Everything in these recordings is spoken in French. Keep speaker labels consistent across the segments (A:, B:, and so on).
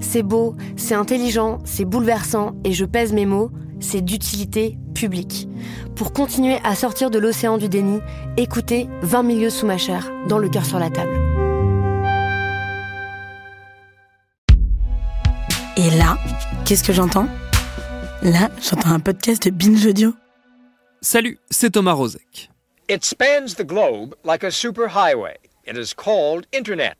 A: C'est beau, c'est intelligent, c'est bouleversant, et je pèse mes mots, c'est d'utilité publique. Pour continuer à sortir de l'océan du déni, écoutez 20 milieux sous ma chair, dans le cœur sur la table.
B: Et là, qu'est-ce que j'entends? Là, j'entends un podcast de Binge Audio.
C: Salut, c'est Thomas Rozek.
D: It spans the globe like a superhighway. It is called Internet.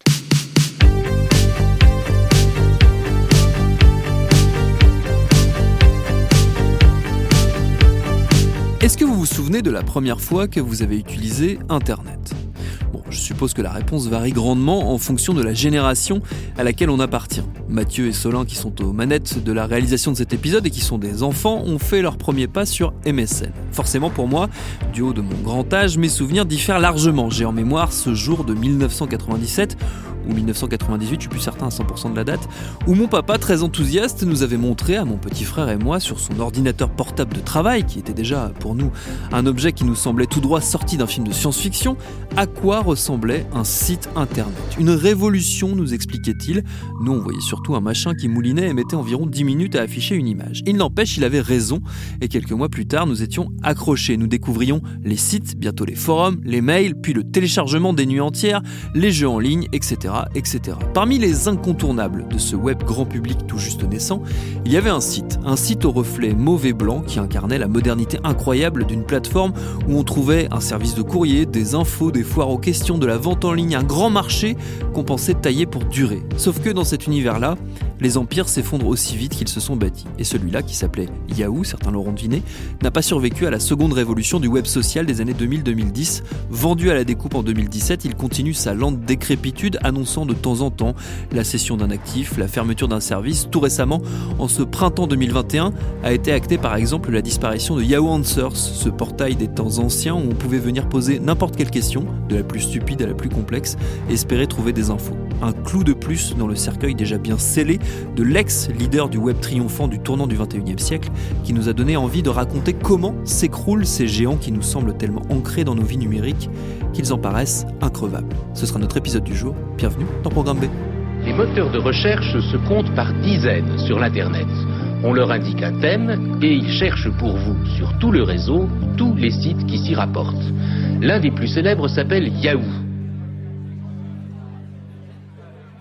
C: Est-ce que vous vous souvenez de la première fois que vous avez utilisé Internet? Bon, je suppose que la réponse varie grandement en fonction de la génération à laquelle on appartient. Mathieu et Solin, qui sont aux manettes de la réalisation de cet épisode et qui sont des enfants, ont fait leur premier pas sur MSN. Forcément pour moi, du haut de mon grand âge, mes souvenirs diffèrent largement. J'ai en mémoire ce jour de 1997 ou 1998, je suis plus certain à 100% de la date, où mon papa, très enthousiaste, nous avait montré à mon petit frère et moi sur son ordinateur portable de travail, qui était déjà pour nous un objet qui nous semblait tout droit sorti d'un film de science-fiction, à quoi ressemblait un site internet. Une révolution, nous expliquait-il. Nous, on voyait surtout un machin qui moulinait et mettait environ 10 minutes à afficher une image. Il n'empêche, il avait raison, et quelques mois plus tard, nous étions accrochés. Nous découvrions les sites, bientôt les forums, les mails, puis le téléchargement des nuits entières, les jeux en ligne, etc etc. Parmi les incontournables de ce web grand public tout juste naissant, il y avait un site, un site au reflet mauvais blanc qui incarnait la modernité incroyable d'une plateforme où on trouvait un service de courrier, des infos, des foires aux questions, de la vente en ligne, un grand marché qu'on pensait tailler pour durer. Sauf que dans cet univers-là, les empires s'effondrent aussi vite qu'ils se sont bâtis. Et celui-là, qui s'appelait Yahoo, certains l'auront deviné, n'a pas survécu à la seconde révolution du web social des années 2000-2010. Vendu à la découpe en 2017, il continue sa lente décrépitude, annonçant de temps en temps la cession d'un actif, la fermeture d'un service. Tout récemment, en ce printemps 2021, a été acté par exemple la disparition de Yahoo Answers, ce portail des temps anciens où on pouvait venir poser n'importe quelle question, de la plus stupide à la plus complexe, espérer trouver des infos. Un clou de plus dans le cercueil déjà bien scellé de l'ex-leader du web triomphant du tournant du 21e siècle, qui nous a donné envie de raconter comment s'écroulent ces géants qui nous semblent tellement ancrés dans nos vies numériques qu'ils en paraissent increvables. Ce sera notre épisode du jour. Bienvenue dans Programme B.
E: Les moteurs de recherche se comptent par dizaines sur l'Internet. On leur indique un thème et ils cherchent pour vous sur tout le réseau tous les sites qui s'y rapportent. L'un des plus célèbres s'appelle Yahoo.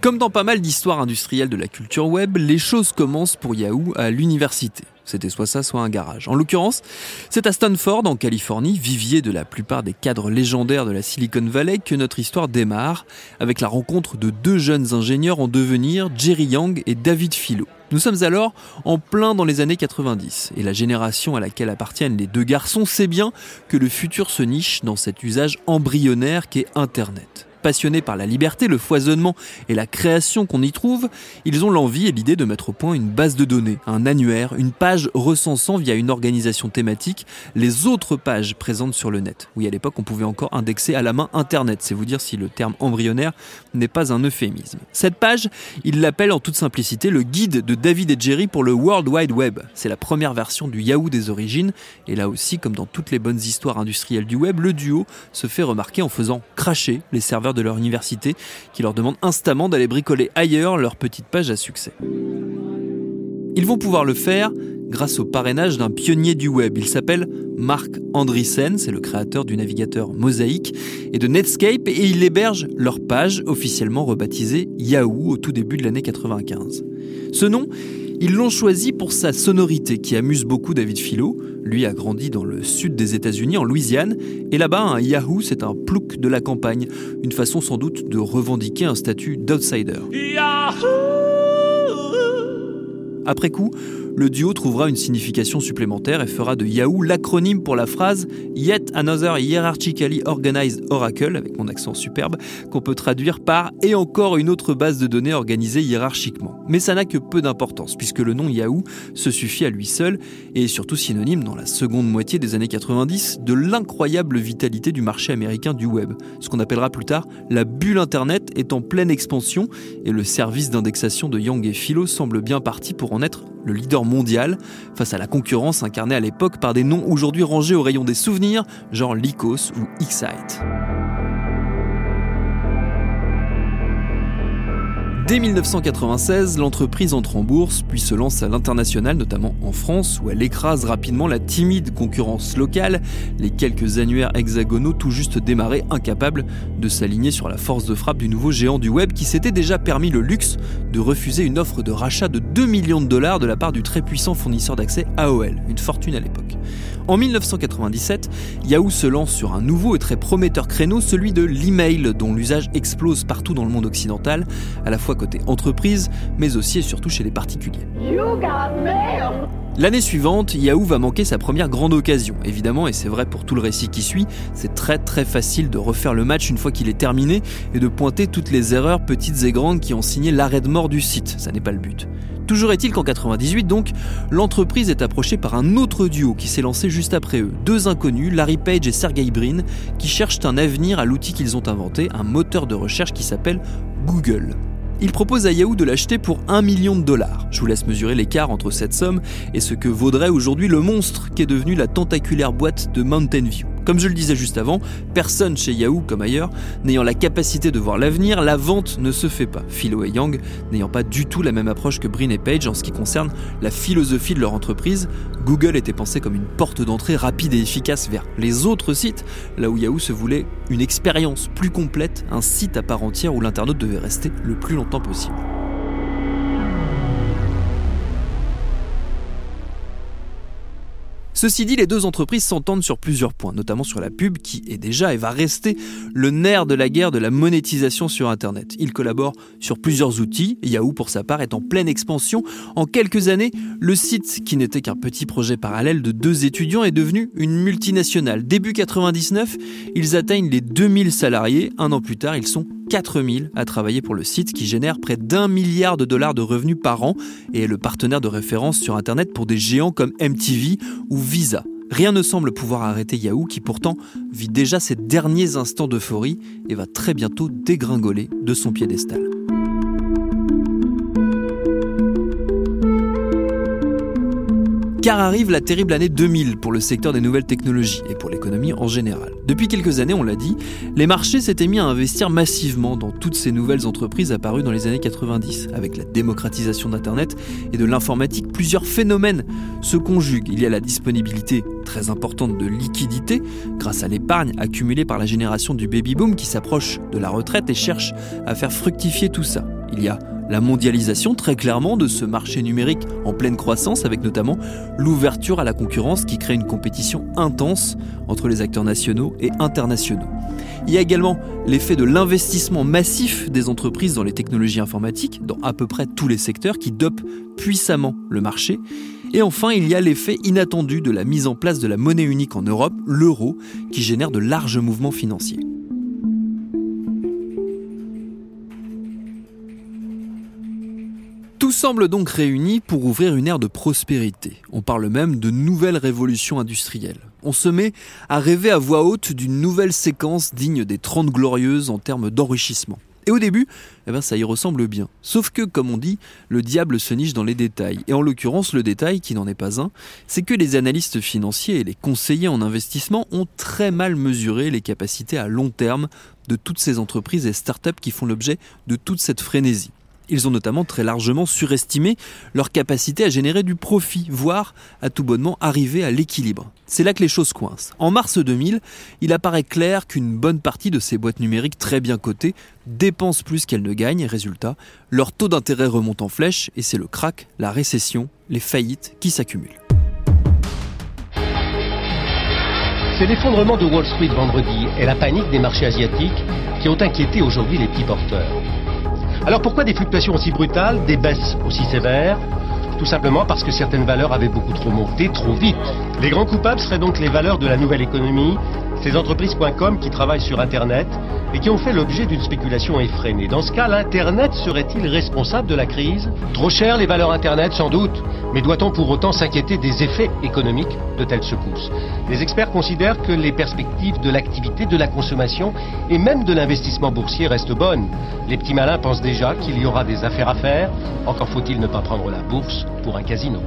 C: Comme dans pas mal d'histoires industrielles de la culture web, les choses commencent pour Yahoo à l'université. C'était soit ça, soit un garage. En l'occurrence, c'est à Stanford, en Californie, vivier de la plupart des cadres légendaires de la Silicon Valley, que notre histoire démarre, avec la rencontre de deux jeunes ingénieurs en devenir, Jerry Yang et David Philo. Nous sommes alors en plein dans les années 90, et la génération à laquelle appartiennent les deux garçons sait bien que le futur se niche dans cet usage embryonnaire qu'est Internet passionnés par la liberté, le foisonnement et la création qu'on y trouve, ils ont l'envie et l'idée de mettre au point une base de données, un annuaire, une page recensant via une organisation thématique les autres pages présentes sur le net. Oui, à l'époque, on pouvait encore indexer à la main Internet, c'est vous dire si le terme embryonnaire n'est pas un euphémisme. Cette page, ils l'appellent en toute simplicité le guide de David et Jerry pour le World Wide Web. C'est la première version du Yahoo des origines, et là aussi, comme dans toutes les bonnes histoires industrielles du web, le duo se fait remarquer en faisant cracher les serveurs de leur université qui leur demandent instamment d'aller bricoler ailleurs leur petite page à succès. Ils vont pouvoir le faire grâce au parrainage d'un pionnier du web. Il s'appelle Mark Andreessen, c'est le créateur du navigateur Mosaic et de Netscape et il héberge leur page officiellement rebaptisée Yahoo au tout début de l'année 95. Ce nom, ils l'ont choisi pour sa sonorité qui amuse beaucoup David Philo. Lui a grandi dans le sud des États-Unis, en Louisiane, et là-bas, un Yahoo, c'est un plouc de la campagne, une façon sans doute de revendiquer un statut d'outsider. Après coup, le duo trouvera une signification supplémentaire et fera de Yahoo l'acronyme pour la phrase Yet Another Hierarchically Organized Oracle, avec mon accent superbe, qu'on peut traduire par Et encore une autre base de données organisée hiérarchiquement. Mais ça n'a que peu d'importance, puisque le nom Yahoo se suffit à lui seul et est surtout synonyme dans la seconde moitié des années 90 de l'incroyable vitalité du marché américain du web. Ce qu'on appellera plus tard la bulle Internet est en pleine expansion et le service d'indexation de Yang et Philo semble bien parti pour en être le leader mondial, face à la concurrence incarnée à l'époque par des noms aujourd'hui rangés au rayon des souvenirs, genre Lycos ou Excite. Dès 1996, l'entreprise entre en bourse, puis se lance à l'international, notamment en France, où elle écrase rapidement la timide concurrence locale, les quelques annuaires hexagonaux tout juste démarrés, incapables de s'aligner sur la force de frappe du nouveau géant du web qui s'était déjà permis le luxe de refuser une offre de rachat de 2 millions de dollars de la part du très puissant fournisseur d'accès AOL, une fortune à l'époque. En 1997, Yahoo se lance sur un nouveau et très prometteur créneau, celui de l'email, dont l'usage explose partout dans le monde occidental, à la fois côté entreprise, mais aussi et surtout chez les particuliers. L'année suivante, Yahoo va manquer sa première grande occasion. Évidemment, et c'est vrai pour tout le récit qui suit, c'est très très facile de refaire le match une fois qu'il est terminé et de pointer toutes les erreurs petites et grandes qui ont signé l'arrêt de mort du site. Ça n'est pas le but. Toujours est-il qu'en 98, donc, l'entreprise est approchée par un autre duo qui s'est lancé juste après eux. Deux inconnus, Larry Page et Sergey Brin, qui cherchent un avenir à l'outil qu'ils ont inventé, un moteur de recherche qui s'appelle Google. Ils proposent à Yahoo de l'acheter pour 1 million de dollars. Je vous laisse mesurer l'écart entre cette somme et ce que vaudrait aujourd'hui le monstre qu'est devenu la tentaculaire boîte de Mountain View. Comme je le disais juste avant, personne chez Yahoo comme ailleurs n'ayant la capacité de voir l'avenir, la vente ne se fait pas. Philo et Yang n'ayant pas du tout la même approche que Brin et Page en ce qui concerne la philosophie de leur entreprise, Google était pensé comme une porte d'entrée rapide et efficace vers les autres sites, là où Yahoo se voulait une expérience plus complète, un site à part entière où l'internaute devait rester le plus longtemps possible. Ceci dit, les deux entreprises s'entendent sur plusieurs points, notamment sur la pub qui est déjà et va rester le nerf de la guerre de la monétisation sur Internet. Ils collaborent sur plusieurs outils, Yahoo pour sa part est en pleine expansion. En quelques années, le site, qui n'était qu'un petit projet parallèle de deux étudiants, est devenu une multinationale. Début 99, ils atteignent les 2000 salariés, un an plus tard, ils sont 4000 à travailler pour le site qui génère près d'un milliard de dollars de revenus par an et est le partenaire de référence sur Internet pour des géants comme MTV ou Visa. Rien ne semble pouvoir arrêter Yahoo qui pourtant vit déjà ses derniers instants d'euphorie et va très bientôt dégringoler de son piédestal. Car arrive la terrible année 2000 pour le secteur des nouvelles technologies et pour l'économie en général. Depuis quelques années, on l'a dit, les marchés s'étaient mis à investir massivement dans toutes ces nouvelles entreprises apparues dans les années 90. Avec la démocratisation d'Internet et de l'informatique, plusieurs phénomènes se conjuguent. Il y a la disponibilité très importante de liquidités grâce à l'épargne accumulée par la génération du baby-boom qui s'approche de la retraite et cherche à faire fructifier tout ça. Il y a la mondialisation très clairement de ce marché numérique en pleine croissance avec notamment l'ouverture à la concurrence qui crée une compétition intense entre les acteurs nationaux et internationaux. Il y a également l'effet de l'investissement massif des entreprises dans les technologies informatiques, dans à peu près tous les secteurs, qui dopent puissamment le marché. Et enfin, il y a l'effet inattendu de la mise en place de la monnaie unique en Europe, l'euro, qui génère de larges mouvements financiers. Tout semble donc réuni pour ouvrir une ère de prospérité. On parle même de nouvelle révolution industrielle. On se met à rêver à voix haute d'une nouvelle séquence digne des Trente Glorieuses en termes d'enrichissement. Et au début, eh ben ça y ressemble bien. Sauf que, comme on dit, le diable se niche dans les détails. Et en l'occurrence, le détail, qui n'en est pas un, c'est que les analystes financiers et les conseillers en investissement ont très mal mesuré les capacités à long terme de toutes ces entreprises et startups qui font l'objet de toute cette frénésie. Ils ont notamment très largement surestimé leur capacité à générer du profit, voire à tout bonnement arriver à l'équilibre. C'est là que les choses coincent. En mars 2000, il apparaît clair qu'une bonne partie de ces boîtes numériques très bien cotées dépensent plus qu'elles ne gagnent. Résultat, leur taux d'intérêt remonte en flèche et c'est le crack, la récession, les faillites qui s'accumulent.
F: C'est l'effondrement de Wall Street vendredi et la panique des marchés asiatiques qui ont inquiété aujourd'hui les petits porteurs. Alors pourquoi des fluctuations aussi brutales, des baisses aussi sévères? Tout simplement parce que certaines valeurs avaient beaucoup trop monté, trop vite. Les grands coupables seraient donc les valeurs de la nouvelle économie, ces entreprises.com qui travaillent sur Internet et qui ont fait l'objet d'une spéculation effrénée. Dans ce cas, l'Internet serait-il responsable de la crise? Trop cher les valeurs Internet sans doute, mais doit-on pour autant s'inquiéter des effets économiques de telles secousses? Les experts considèrent que les perspectives de l'activité, de la consommation et même de l'investissement boursier restent bonnes. Les petits malins pensent déjà qu'il y aura des affaires à faire, encore faut-il ne pas prendre la bourse pour un casino.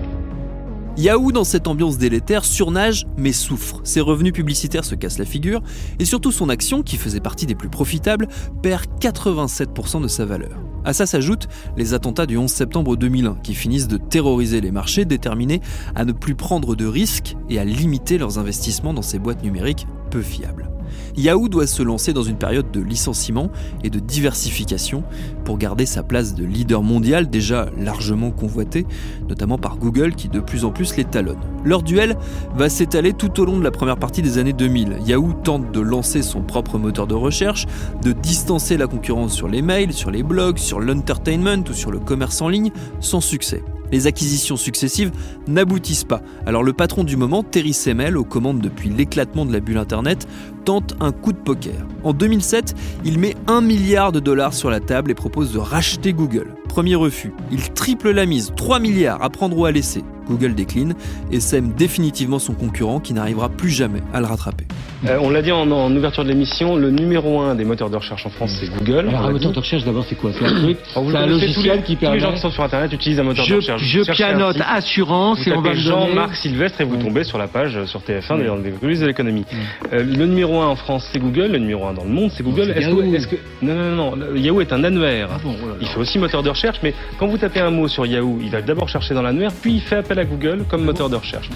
C: Yahoo, dans cette ambiance délétère, surnage mais souffre. Ses revenus publicitaires se cassent la figure et surtout son action, qui faisait partie des plus profitables, perd 87% de sa valeur. À ça s'ajoutent les attentats du 11 septembre 2001 qui finissent de terroriser les marchés déterminés à ne plus prendre de risques et à limiter leurs investissements dans ces boîtes numériques peu fiables. Yahoo doit se lancer dans une période de licenciement et de diversification pour garder sa place de leader mondial déjà largement convoité, notamment par Google qui de plus en plus les talonne. Leur duel va s'étaler tout au long de la première partie des années 2000. Yahoo tente de lancer son propre moteur de recherche, de distancer la concurrence sur les mails, sur les blogs, sur l'entertainment ou sur le commerce en ligne, sans succès les acquisitions successives n'aboutissent pas. Alors le patron du moment, Terry Semel, aux commandes depuis l'éclatement de la bulle Internet, tente un coup de poker. En 2007, il met 1 milliard de dollars sur la table et propose de racheter Google. Premier refus. Il triple la mise, 3 milliards à prendre ou à laisser. Google décline et sème définitivement son concurrent qui n'arrivera plus jamais à le rattraper.
G: Euh, on l'a dit en, ouverture de l'émission, le numéro un des moteurs de recherche en France, c'est Google.
F: Alors, un moteur de recherche, d'abord, c'est quoi C'est un truc C'est un logiciel qui permet.
G: Tous les gens qui sont sur Internet utilisent un moteur
F: de
G: recherche.
F: Je pianote assurance et on va
G: Jean Marc Sylvestre et vous tombez sur la page sur TF1 d'ailleurs des de l'économie. Euh, le numéro un en France, c'est Google. Le numéro un dans le monde, c'est Google. Est-ce que, non, non, non, non, Yahoo est un annuaire. Ah oh il fait aussi moteur de recherche, mais quand vous tapez un mot sur Yahoo, il va d'abord chercher dans l'annuaire, puis il fait appel à Google comme moteur de recherche.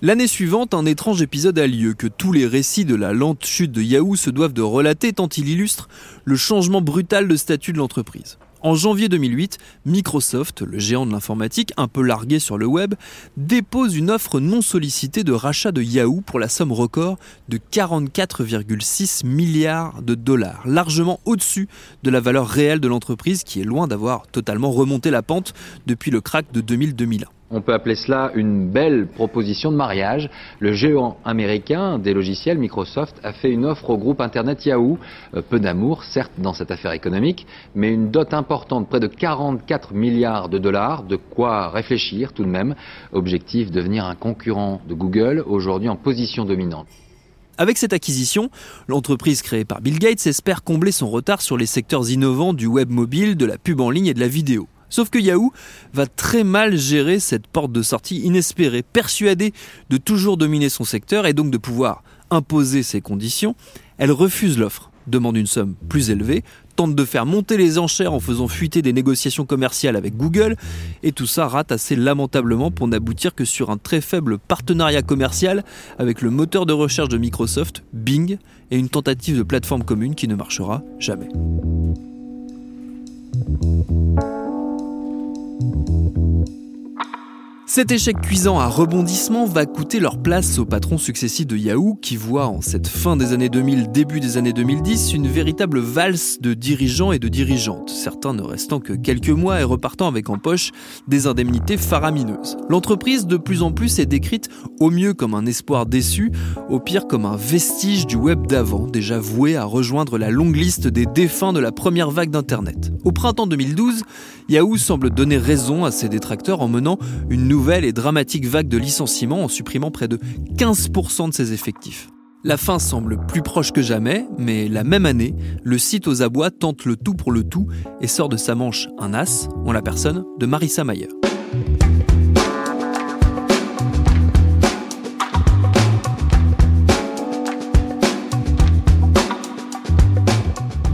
C: L'année suivante, un étrange épisode a lieu que tous les récits de la lente chute de Yahoo se doivent de relater tant il illustre le changement brutal de statut de l'entreprise. En janvier 2008, Microsoft, le géant de l'informatique, un peu largué sur le web, dépose une offre non sollicitée de rachat de Yahoo pour la somme record de 44,6 milliards de dollars, largement au-dessus de la valeur réelle de l'entreprise qui est loin d'avoir totalement remonté la pente depuis le crack de 2000-2001.
H: On peut appeler cela une belle proposition de mariage. Le géant américain des logiciels, Microsoft, a fait une offre au groupe Internet Yahoo. Euh, peu d'amour, certes, dans cette affaire économique, mais une dot importante, près de 44 milliards de dollars, de quoi réfléchir tout de même. Objectif, devenir un concurrent de Google, aujourd'hui en position dominante.
C: Avec cette acquisition, l'entreprise créée par Bill Gates espère combler son retard sur les secteurs innovants du web mobile, de la pub en ligne et de la vidéo. Sauf que Yahoo va très mal gérer cette porte de sortie inespérée, persuadée de toujours dominer son secteur et donc de pouvoir imposer ses conditions, elle refuse l'offre, demande une somme plus élevée, tente de faire monter les enchères en faisant fuiter des négociations commerciales avec Google, et tout ça rate assez lamentablement pour n'aboutir que sur un très faible partenariat commercial avec le moteur de recherche de Microsoft, Bing, et une tentative de plateforme commune qui ne marchera jamais. thank you Cet échec cuisant à rebondissement va coûter leur place aux patrons successifs de Yahoo qui voient en cette fin des années 2000, début des années 2010, une véritable valse de dirigeants et de dirigeantes, certains ne restant que quelques mois et repartant avec en poche des indemnités faramineuses. L'entreprise de plus en plus est décrite au mieux comme un espoir déçu, au pire comme un vestige du web d'avant, déjà voué à rejoindre la longue liste des défunts de la première vague d'Internet. Au printemps 2012, Yahoo semble donner raison à ses détracteurs en menant une nouvelle et dramatique vague de licenciements en supprimant près de 15% de ses effectifs. La fin semble plus proche que jamais, mais la même année, le site aux abois tente le tout pour le tout et sort de sa manche un as, en la personne de Marissa Mayer.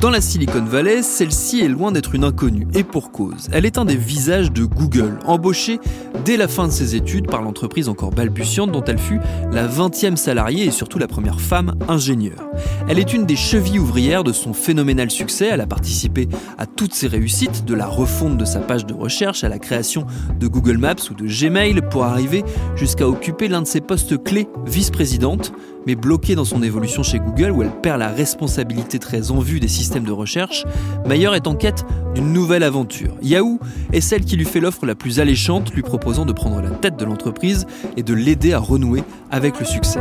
C: Dans la Silicon Valley, celle-ci est loin d'être une inconnue, et pour cause. Elle est un des visages de Google, embauchée dès la fin de ses études par l'entreprise encore balbutiante dont elle fut la 20e salariée et surtout la première femme ingénieure. Elle est une des chevilles ouvrières de son phénoménal succès, elle a participé à toutes ses réussites, de la refonte de sa page de recherche à la création de Google Maps ou de Gmail pour arriver jusqu'à occuper l'un de ses postes clés, vice-présidente mais bloquée dans son évolution chez Google où elle perd la responsabilité très en vue des systèmes de recherche, Mayer est en quête d'une nouvelle aventure. Yahoo est celle qui lui fait l'offre la plus alléchante, lui proposant de prendre la tête de l'entreprise et de l'aider à renouer avec le succès.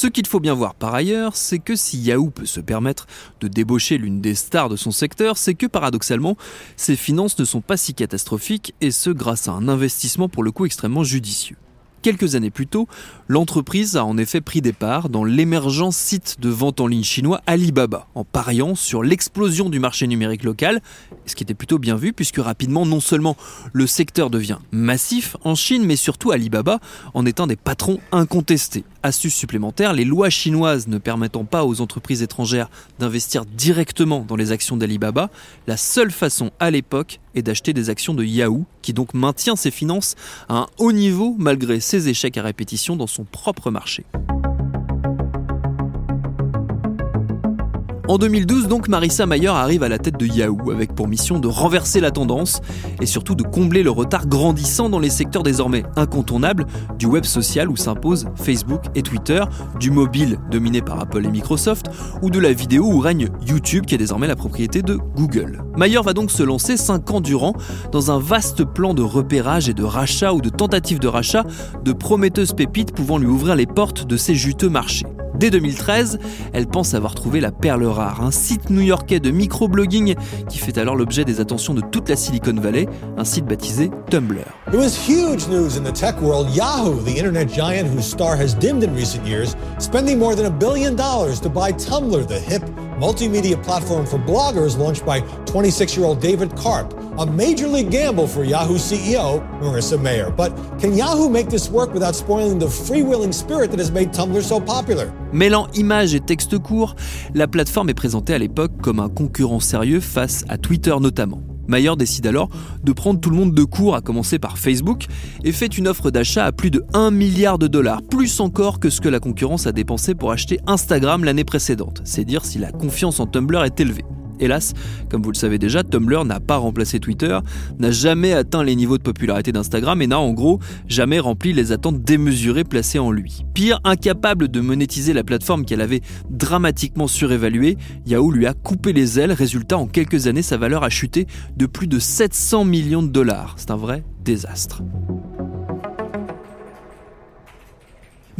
C: Ce qu'il faut bien voir par ailleurs, c'est que si Yahoo peut se permettre de débaucher l'une des stars de son secteur, c'est que paradoxalement, ses finances ne sont pas si catastrophiques, et ce grâce à un investissement pour le coup extrêmement judicieux. Quelques années plus tôt, l'entreprise a en effet pris des parts dans l'émergent site de vente en ligne chinois Alibaba, en pariant sur l'explosion du marché numérique local, ce qui était plutôt bien vu puisque rapidement non seulement le secteur devient massif en Chine, mais surtout Alibaba en est un des patrons incontestés. Astuce supplémentaire, les lois chinoises ne permettant pas aux entreprises étrangères d'investir directement dans les actions d'Alibaba, la seule façon à l'époque est d'acheter des actions de Yahoo, qui donc maintient ses finances à un haut niveau malgré ses échecs à répétition dans son propre marché. En 2012, donc, Marissa Mayer arrive à la tête de Yahoo avec pour mission de renverser la tendance et surtout de combler le retard grandissant dans les secteurs désormais incontournables du web social où s'imposent Facebook et Twitter, du mobile dominé par Apple et Microsoft ou de la vidéo où règne YouTube qui est désormais la propriété de Google. Mayer va donc se lancer 5 ans durant dans un vaste plan de repérage et de rachat ou de tentative de rachat de prometteuses pépites pouvant lui ouvrir les portes de ces juteux marchés. Dès 2013, elle pense avoir trouvé la perle rare, un site new-yorkais de microblogging qui fait alors l'objet des attentions de toute la Silicon Valley, un site baptisé Tumblr.
I: It was huge news in the tech world. Yahoo, the internet giant whose star has dimmed in recent years, spending more than a billion dollars to buy Tumblr, the hip multimedia platform for bloggers launched by 26-year-old David Karp, a major league gamble for Yahoo CEO Marissa Mayer. But can Yahoo make this work without spoiling the freewheeling spirit that has made Tumblr so popular?
C: Mêlant images et textes courts, la plateforme est présentée à l'époque comme un concurrent sérieux face à Twitter notamment. Mayer décide alors de prendre tout le monde de court, à commencer par Facebook, et fait une offre d'achat à plus de 1 milliard de dollars, plus encore que ce que la concurrence a dépensé pour acheter Instagram l'année précédente. C'est dire si la confiance en Tumblr est élevée. Hélas, comme vous le savez déjà, Tumblr n'a pas remplacé Twitter, n'a jamais atteint les niveaux de popularité d'Instagram et n'a en gros jamais rempli les attentes démesurées placées en lui. Pire, incapable de monétiser la plateforme qu'elle avait dramatiquement surévaluée, Yahoo lui a coupé les ailes, résultat en quelques années sa valeur a chuté de plus de 700 millions de dollars. C'est un vrai désastre.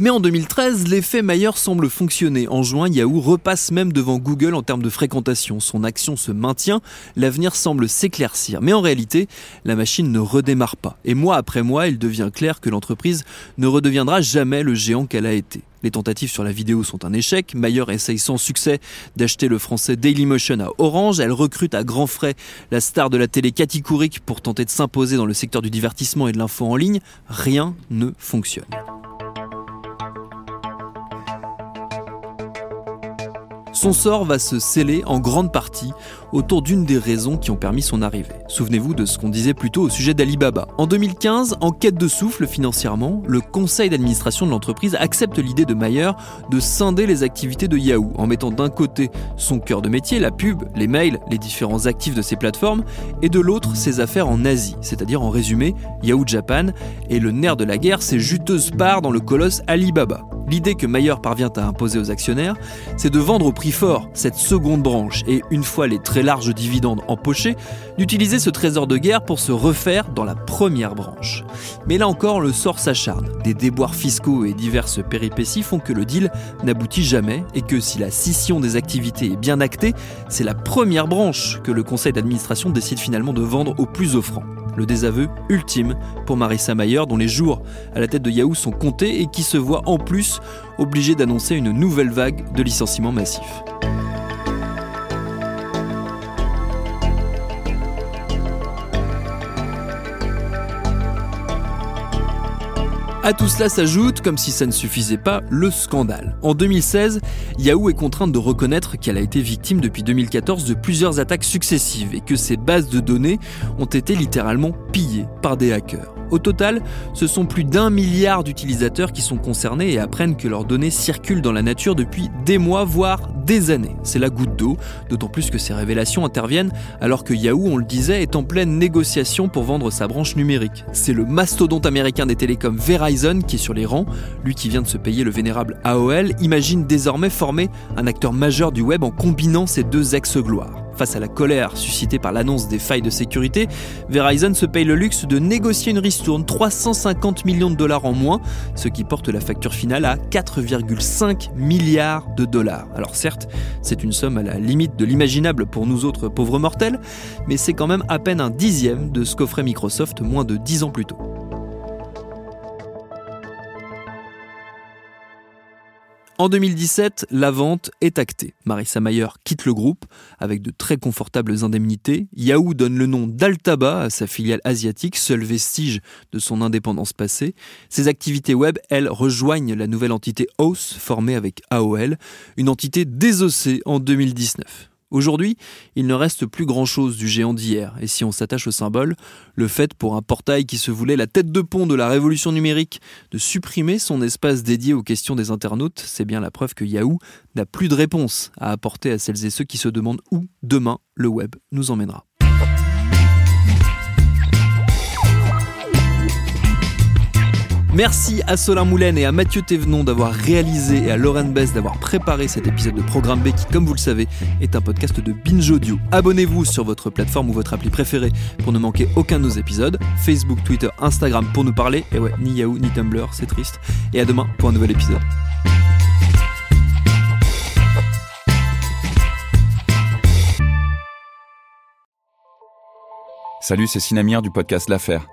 C: Mais en 2013, l'effet Mayer semble fonctionner. En juin, Yahoo repasse même devant Google en termes de fréquentation. Son action se maintient, l'avenir semble s'éclaircir. Mais en réalité, la machine ne redémarre pas. Et mois après mois, il devient clair que l'entreprise ne redeviendra jamais le géant qu'elle a été. Les tentatives sur la vidéo sont un échec. Mayer essaye sans succès d'acheter le français Dailymotion à Orange. Elle recrute à grands frais la star de la télé Cathy Couric pour tenter de s'imposer dans le secteur du divertissement et de l'info en ligne. Rien ne fonctionne. Son sort va se sceller en grande partie autour d'une des raisons qui ont permis son arrivée. Souvenez-vous de ce qu'on disait plus tôt au sujet d'Alibaba. En 2015, en quête de souffle financièrement, le conseil d'administration de l'entreprise accepte l'idée de Mayer de scinder les activités de Yahoo en mettant d'un côté son cœur de métier, la pub, les mails, les différents actifs de ses plateformes, et de l'autre ses affaires en Asie, c'est-à-dire en résumé Yahoo Japan, et le nerf de la guerre, ses juteuses parts dans le colosse Alibaba. L'idée que Mayer parvient à imposer aux actionnaires, c'est de vendre au prix fort cette seconde branche et, une fois les très larges dividendes empochés, d'utiliser ce trésor de guerre pour se refaire dans la première branche. Mais là encore, le sort s'acharne. Des déboires fiscaux et diverses péripéties font que le deal n'aboutit jamais et que si la scission des activités est bien actée, c'est la première branche que le conseil d'administration décide finalement de vendre au plus offrant. Le désaveu ultime pour Marissa Mayer, dont les jours à la tête de Yahoo sont comptés et qui se voit en plus obligée d'annoncer une nouvelle vague de licenciements massifs. À tout cela s'ajoute, comme si ça ne suffisait pas, le scandale. En 2016, Yahoo est contrainte de reconnaître qu'elle a été victime depuis 2014 de plusieurs attaques successives et que ses bases de données ont été littéralement pillées par des hackers. Au total, ce sont plus d'un milliard d'utilisateurs qui sont concernés et apprennent que leurs données circulent dans la nature depuis des mois, voire des années. C'est la goutte d'eau, d'autant plus que ces révélations interviennent alors que Yahoo, on le disait, est en pleine négociation pour vendre sa branche numérique. C'est le mastodonte américain des télécoms Verizon qui est sur les rangs. Lui qui vient de se payer le vénérable AOL imagine désormais former un acteur majeur du web en combinant ces deux ex-gloires. Face à la colère suscitée par l'annonce des failles de sécurité, Verizon se paye le luxe de négocier une ristourne 350 millions de dollars en moins, ce qui porte la facture finale à 4,5 milliards de dollars. Alors certes, c'est une somme à la limite de l'imaginable pour nous autres pauvres mortels, mais c'est quand même à peine un dixième de ce qu'offrait Microsoft moins de 10 ans plus tôt. En 2017, la vente est actée. Marissa Mayer quitte le groupe avec de très confortables indemnités. Yahoo donne le nom d'Altaba à sa filiale asiatique, seul vestige de son indépendance passée. Ses activités web, elles, rejoignent la nouvelle entité OS formée avec AOL, une entité désossée en 2019. Aujourd'hui, il ne reste plus grand-chose du géant d'hier, et si on s'attache au symbole, le fait pour un portail qui se voulait la tête de pont de la révolution numérique de supprimer son espace dédié aux questions des internautes, c'est bien la preuve que Yahoo n'a plus de réponse à apporter à celles et ceux qui se demandent où demain le web nous emmènera. Merci à Solin Moulin et à Mathieu Thévenon d'avoir réalisé et à Lauren Bess d'avoir préparé cet épisode de Programme B qui, comme vous le savez, est un podcast de Binge Audio. Abonnez-vous sur votre plateforme ou votre appli préférée pour ne manquer aucun de nos épisodes. Facebook, Twitter, Instagram pour nous parler. Et ouais, ni Yahoo ni Tumblr, c'est triste. Et à demain pour un nouvel épisode.
J: Salut, c'est Sinamir du podcast L'Affaire.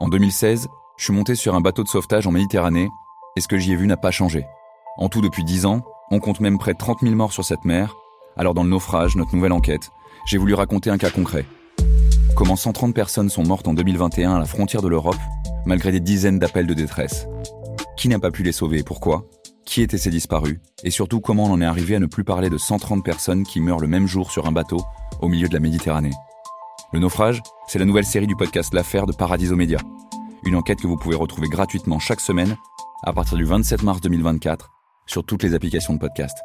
J: En 2016, je suis monté sur un bateau de sauvetage en Méditerranée et ce que j'y ai vu n'a pas changé. En tout, depuis 10 ans, on compte même près de 30 000 morts sur cette mer. Alors, dans le naufrage, notre nouvelle enquête, j'ai voulu raconter un cas concret. Comment 130 personnes sont mortes en 2021 à la frontière de l'Europe, malgré des dizaines d'appels de détresse. Qui n'a pas pu les sauver et pourquoi? Qui étaient ces disparus? Et surtout, comment on en est arrivé à ne plus parler de 130 personnes qui meurent le même jour sur un bateau au milieu de la Méditerranée? Le naufrage, c'est la nouvelle série du podcast L'affaire de Paradiso Média. Une enquête que vous pouvez retrouver gratuitement chaque semaine à partir du 27 mars 2024 sur toutes les applications de podcast.